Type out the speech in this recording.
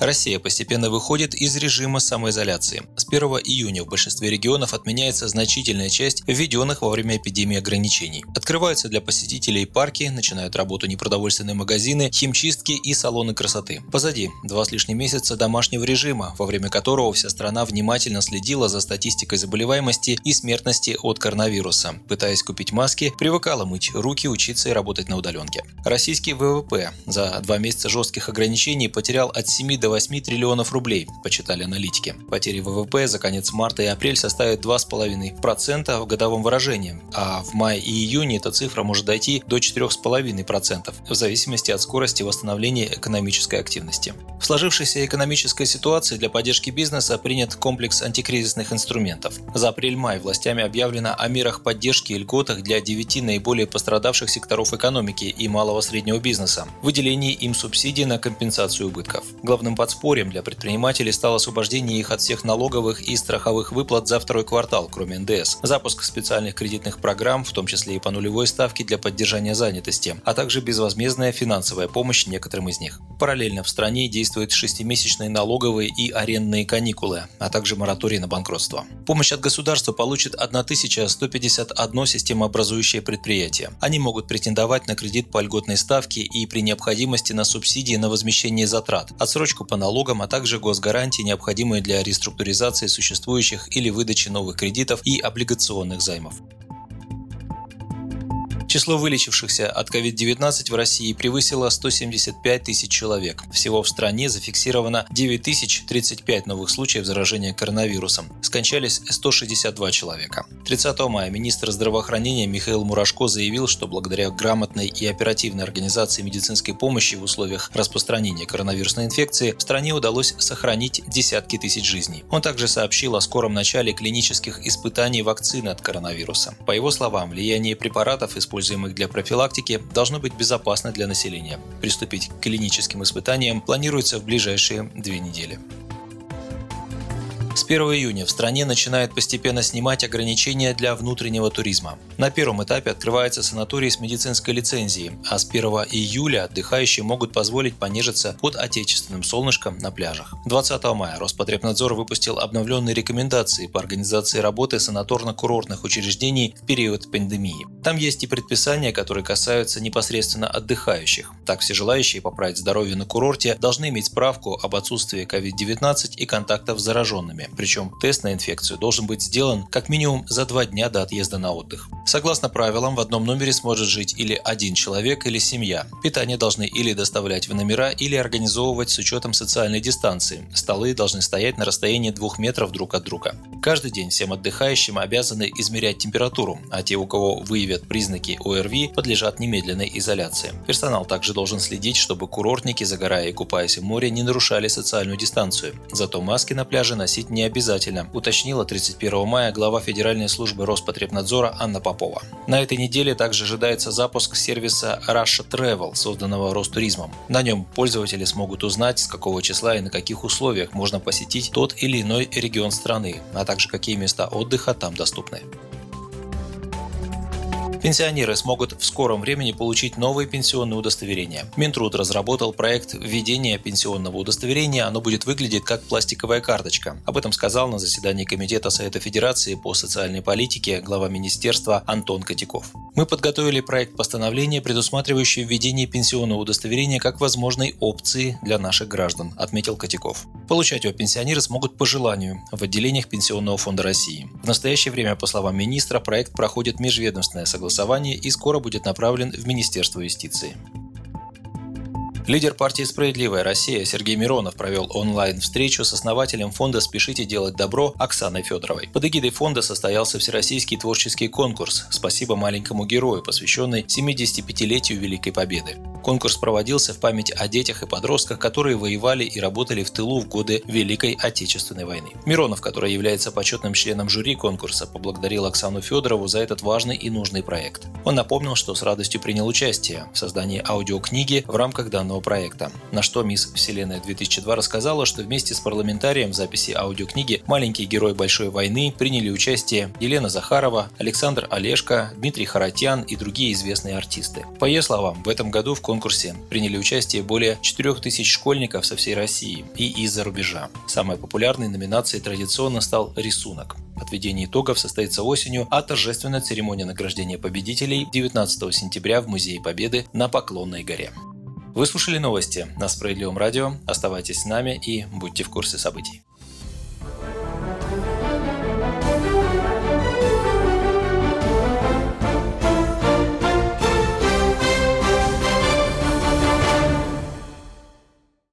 Россия постепенно выходит из режима самоизоляции. С 1 июня в большинстве регионов отменяется значительная часть введенных во время эпидемии ограничений. Открываются для посетителей парки, начинают работу непродовольственные магазины, химчистки и салоны красоты. Позади два с лишним месяца домашнего режима, во время которого вся страна внимательно следила за статистикой заболеваемости и смертности от коронавируса, пытаясь купить маски, привыкала мыть руки, учиться и работать на удаленке. Российский ВВП за два месяца жестких ограничений потерял от 7 до 8 триллионов рублей, почитали аналитики. Потери ВВП за конец марта и апрель составят 2,5% в годовом выражении, а в мае и июне эта цифра может дойти до 4,5% в зависимости от скорости восстановления экономической активности. В сложившейся экономической ситуации для поддержки бизнеса принят комплекс антикризисных инструментов. За апрель-май властями объявлено о мерах поддержки и льготах для 9 наиболее пострадавших секторов экономики и малого среднего бизнеса, выделении им субсидий на компенсацию убытков. Главным подспорьем для предпринимателей стало освобождение их от всех налоговых и страховых выплат за второй квартал, кроме НДС, запуск специальных кредитных программ, в том числе и по нулевой ставке для поддержания занятости, а также безвозмездная финансовая помощь некоторым из них. Параллельно в стране действуют шестимесячные налоговые и арендные каникулы, а также мораторий на банкротство. Помощь от государства получит 1151 системообразующее предприятие. Они могут претендовать на кредит по льготной ставке и при необходимости на субсидии на возмещение затрат, отсрочку по налогам, а также госгарантии, необходимые для реструктуризации существующих или выдачи новых кредитов и облигационных займов. Число вылечившихся от COVID-19 в России превысило 175 тысяч человек. Всего в стране зафиксировано 9035 новых случаев заражения коронавирусом. Скончались 162 человека. 30 мая министр здравоохранения Михаил Мурашко заявил, что благодаря грамотной и оперативной организации медицинской помощи в условиях распространения коронавирусной инфекции в стране удалось сохранить десятки тысяч жизней. Он также сообщил о скором начале клинических испытаний вакцины от коронавируса. По его словам, влияние препаратов, используемых используемых для профилактики, должно быть безопасно для населения. Приступить к клиническим испытаниям планируется в ближайшие две недели. С 1 июня в стране начинают постепенно снимать ограничения для внутреннего туризма. На первом этапе открывается санаторий с медицинской лицензией, а с 1 июля отдыхающие могут позволить понежиться под отечественным солнышком на пляжах. 20 мая Роспотребнадзор выпустил обновленные рекомендации по организации работы санаторно-курортных учреждений в период пандемии. Там есть и предписания, которые касаются непосредственно отдыхающих. Так все желающие поправить здоровье на курорте должны иметь справку об отсутствии COVID-19 и контактов с зараженными симптомами, причем тест на инфекцию должен быть сделан как минимум за два дня до отъезда на отдых. Согласно правилам, в одном номере сможет жить или один человек, или семья. Питание должны или доставлять в номера, или организовывать с учетом социальной дистанции. Столы должны стоять на расстоянии двух метров друг от друга. Каждый день всем отдыхающим обязаны измерять температуру, а те, у кого выявят признаки ОРВИ, подлежат немедленной изоляции. Персонал также должен следить, чтобы курортники, загорая и купаясь в море, не нарушали социальную дистанцию. Зато маски на пляже носить не обязательно, уточнила 31 мая глава Федеральной службы Роспотребнадзора Анна Попова. На этой неделе также ожидается запуск сервиса Russia Travel, созданного Ростуризмом. На нем пользователи смогут узнать, с какого числа и на каких условиях можно посетить тот или иной регион страны, а также какие места отдыха там доступны. Пенсионеры смогут в скором времени получить новые пенсионные удостоверения. Минтруд разработал проект введения пенсионного удостоверения. Оно будет выглядеть как пластиковая карточка. Об этом сказал на заседании Комитета Совета Федерации по социальной политике глава министерства Антон Котяков. Мы подготовили проект постановления, предусматривающий введение пенсионного удостоверения как возможной опции для наших граждан, отметил Котяков. Получать его пенсионеры смогут по желанию в отделениях Пенсионного фонда России. В настоящее время, по словам министра, проект проходит межведомственное согласование голосования и скоро будет направлен в Министерство юстиции. Лидер партии «Справедливая Россия» Сергей Миронов провел онлайн-встречу с основателем фонда «Спешите делать добро» Оксаной Федоровой. Под эгидой фонда состоялся Всероссийский творческий конкурс «Спасибо маленькому герою», посвященный 75-летию Великой Победы. Конкурс проводился в память о детях и подростках, которые воевали и работали в тылу в годы Великой Отечественной войны. Миронов, который является почетным членом жюри конкурса, поблагодарил Оксану Федорову за этот важный и нужный проект. Он напомнил, что с радостью принял участие в создании аудиокниги в рамках данного проекта. На что мисс Вселенная 2002 рассказала, что вместе с парламентарием в записи аудиокниги «Маленький герой большой войны» приняли участие Елена Захарова, Александр Олешко, Дмитрий Харатьян и другие известные артисты. По ее словам, в этом году в конкурсе приняли участие более 4000 школьников со всей России и из-за рубежа. Самой популярной номинацией традиционно стал рисунок. Подведение итогов состоится осенью, а торжественная церемония награждения победителей 19 сентября в Музее Победы на Поклонной горе. Вы слушали новости на Справедливом радио. Оставайтесь с нами и будьте в курсе событий.